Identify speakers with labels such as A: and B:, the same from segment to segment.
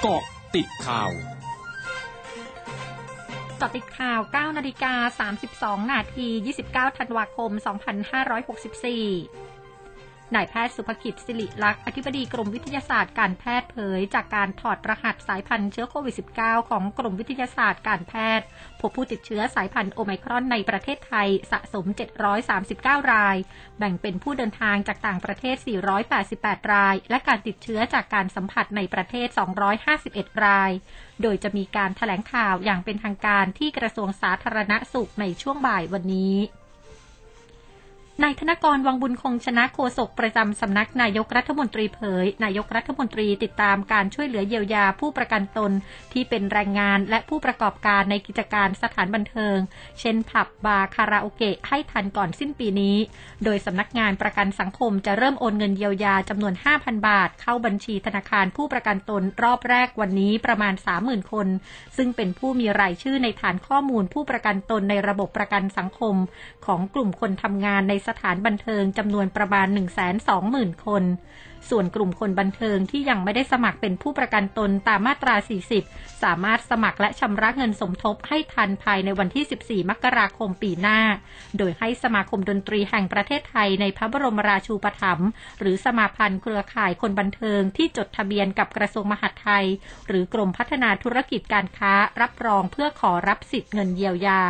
A: เกาะติดข่าว
B: กาะติดข่าว 9 นาฬิกา 32 นาที 29 ธันวาคม 2564 นายแพทย์สุภกิจสิริลักษ์อธิบดีกรมวิทยาศาสตร์การแพทย์เผย จากการถอดรหัสสายพันธุ์เชื้อโควิด -19 ของกรมวิทยาศาสตร์การแพทย์ พบผู้ติดเชื้อสายพันธุ์โอไมครอนในประเทศไทยสะสม 739 ราย แบ่งเป็นผู้เดินทางจากต่างประเทศ 488 ราย และการติดเชื้อจากการสัมผัสในประเทศ 251 ราย โดยจะมีการถแถลงข่าวอย่างเป็นทางการที่กระทรวงสาธารณสุขในช่วงบ่ายวันนี้ นายธนกรวังบุญคงชนะโฆษกประจำสำนักนายกรัฐมนตรีเผย นายกรัฐมนตรีติดตามการช่วยเหลือเยียวยาผู้ประกันตนที่เป็นแรงงานและผู้ประกอบการในกิจการสถานบันเทิง เช่นผับบาร์คาราโอเกะให้ทันก่อนสิ้นปีนี้ โดยสำนักงานประกันสังคมจะเริ่มโอนเงินเยียวยาจำนวน 5,000 บาท เข้าบัญชีธนาคารผู้ประกันตนรอบแรกวันนี้ประมาณ 30,000 คน ซึ่งเป็นผู้มีรายชื่อในฐานข้อมูลผู้ประกันตนในระบบประกันสังคม ของกลุ่มคนทำงานในสถานบันเทิงจำนวนประมาณ 120,000 คน ส่วนกลุ่มคนบันเทิงที่ยังไม่ได้สมัครเป็นผู้ประกันตนตามมาตรา 40 สามารถสมัครและชำระเงินสมทบให้ทันภายในวันที่ 14 มกราคมปีหน้า โดยให้สมาคมดนตรีแห่งประเทศไทยในพระบรมราชูปถัมภ์หรือสมาพันธ์เครือข่ายคนบันเทิงที่จดทะเบียนกับกระทรวงมหาดไทย หรือกรมพัฒนาธุรกิจการค้ารับรองเพื่อขอรับสิทธิ์เงินเยียวยา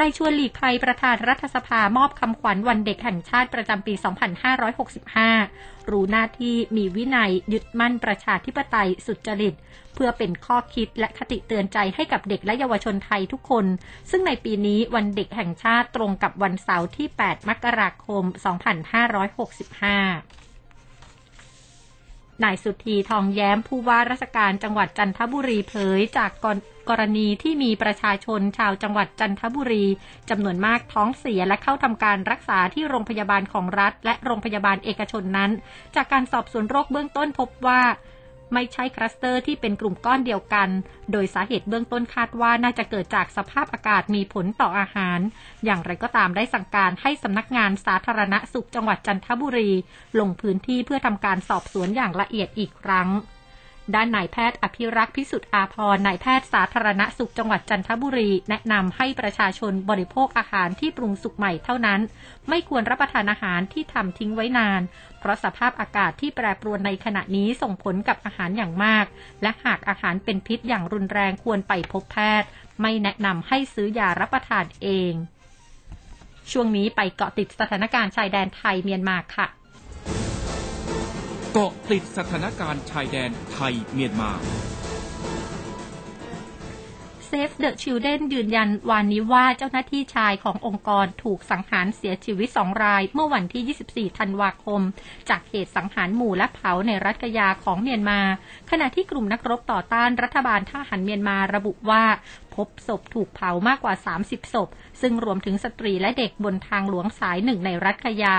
B: นายชวนหลีกภัยประธานรัฐสภามอบคำขวัญวันเด็กแห่งชาติประจำปี 2565 รู้หน้าที่มีวินัยยึดมั่นประชาธิปไตยสุจริต เพื่อเป็นข้อคิดและคติเตือนใจให้กับเด็กและเยาวชนไทยทุกคน ซึ่งในปีนี้วันเด็กแห่งชาติตรงกับวันเสาร์ที่ 8 มกราคม 2565 นายสุธีทองแย้มผู้ว่าราชการจังหวัดจันทบุรีเผยจากกรณีที่มีประชาชนชาวจังหวัดจันทบุรีจำนวนมากท้องเสียและเข้าทำการรักษาที่โรงพยาบาลของรัฐ และโรงพยาบาลเอกชนนั้น จากการสอบสวนโรคเบื้องต้นพบว่า ไม่ใช่คลัสเตอร์ที่เป็นกลุ่มก้อนเดียวกัน โดยสาเหตุเบื้องต้นคาดว่าน่าจะเกิดจากสภาพอากาศมีผลต่ออาหาร อย่างไรก็ตามได้สั่งการให้สำนักงานสาธารณสุขจังหวัดจันทบุรี ลงพื้นที่เพื่อทำการสอบสวนอย่างละเอียดอีกครั้ง ด้านนายแพทย์อภิรักษ์พิสุทธิ์อาภรนายแพทย์สาธารณสุขจังหวัดจันทบุรี แนะนำให้ประชาชนบริโภคอาหารที่ปรุงสุกใหม่เท่านั้น ไม่ควรรับประทานอาหารที่ทำทิ้งไว้นาน เพราะสภาพอากาศที่แปรปรวนในขณะนี้ส่งผลกับอาหารอย่างมาก และหากอาหารเป็นพิษอย่างรุนแรงควรไปพบแพทย์ ไม่แนะนำให้ซื้อยารับประทานเอง ช่วงนี้ไปเกาะติดสถานการณ์ชายแดนไทยเมียนมาค่ะ
A: เกาะติดสถานการณ์ชายแดนไทยเมียนมา
B: Save the Children ยืนยันวันนี้ว่าเจ้าหน้าที่ชายขององค์กรถูกสังหารเสียชีวิตสองราย เมื่อวันที่ 24 ธันวาคม จากเหตุสังหารหมู่และเผาในรัฐกยาของเมียนมา ขณะที่กลุ่มนักรบต่อต้านรัฐบาลทหารเมียนมาระบุว่าพบศพถูกเผามากกว่า 30 ศพ ซึ่งรวมถึงสตรีและเด็กบนทางหลวงสายหนึ่งในรัฐกยา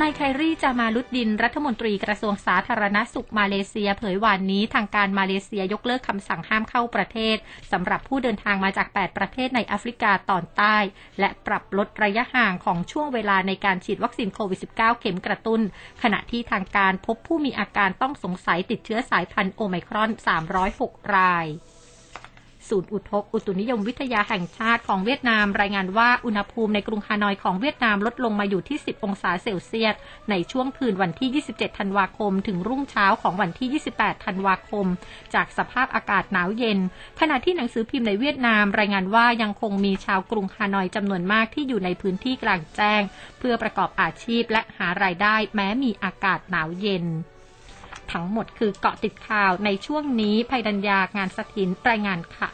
B: นายไครีจามาลุดดินรัฐมนตรีกระทรวงสาธารณสุขมาเลเซีย เผยวันนี้ทางการมาเลเซียยกเลิกคำสั่งห้ามเข้าประเทศสำหรับผู้เดินทางมาจาก 8 ประเทศในแอฟริกาตอนใต้ และปรับลดระยะห่างของช่วงเวลาในการฉีดวัคซีนโควิด -19 เข็มกระตุ้น ขณะที่ทางการพบผู้มีอาการต้องสงสัยติดเชื้อสายพันธุ์โอไมครอน 306 ราย ศูนย์อุทกอุตุนิยมวิทยาแห่งชาติของเวียดนาม รายงานว่าอุณหภูมิในกรุงฮานอยของเวียดนามลดลงมาอยู่ที่ 10 องศาเซลเซียส ในช่วงคืนวันที่ 27 ธันวาคม ถึงรุ่งเช้าของวันที่ 28 ธันวาคม จากสภาพอากาศหนาวเย็น ขณะที่หนังสือพิมพ์ในเวียดนาม รายงานว่ายังคงมีชาวกรุงฮานอยจำนวนมากที่อยู่ในพื้นที่กลางแจ้ง เพื่อประกอบอาชีพและหารายได้ แม้มีอากาศหนาวเย็นทั้งหมดคือเกาะติดข่าวในช่วงนี้ภัยดัญญางานสถินรายงานค่ะ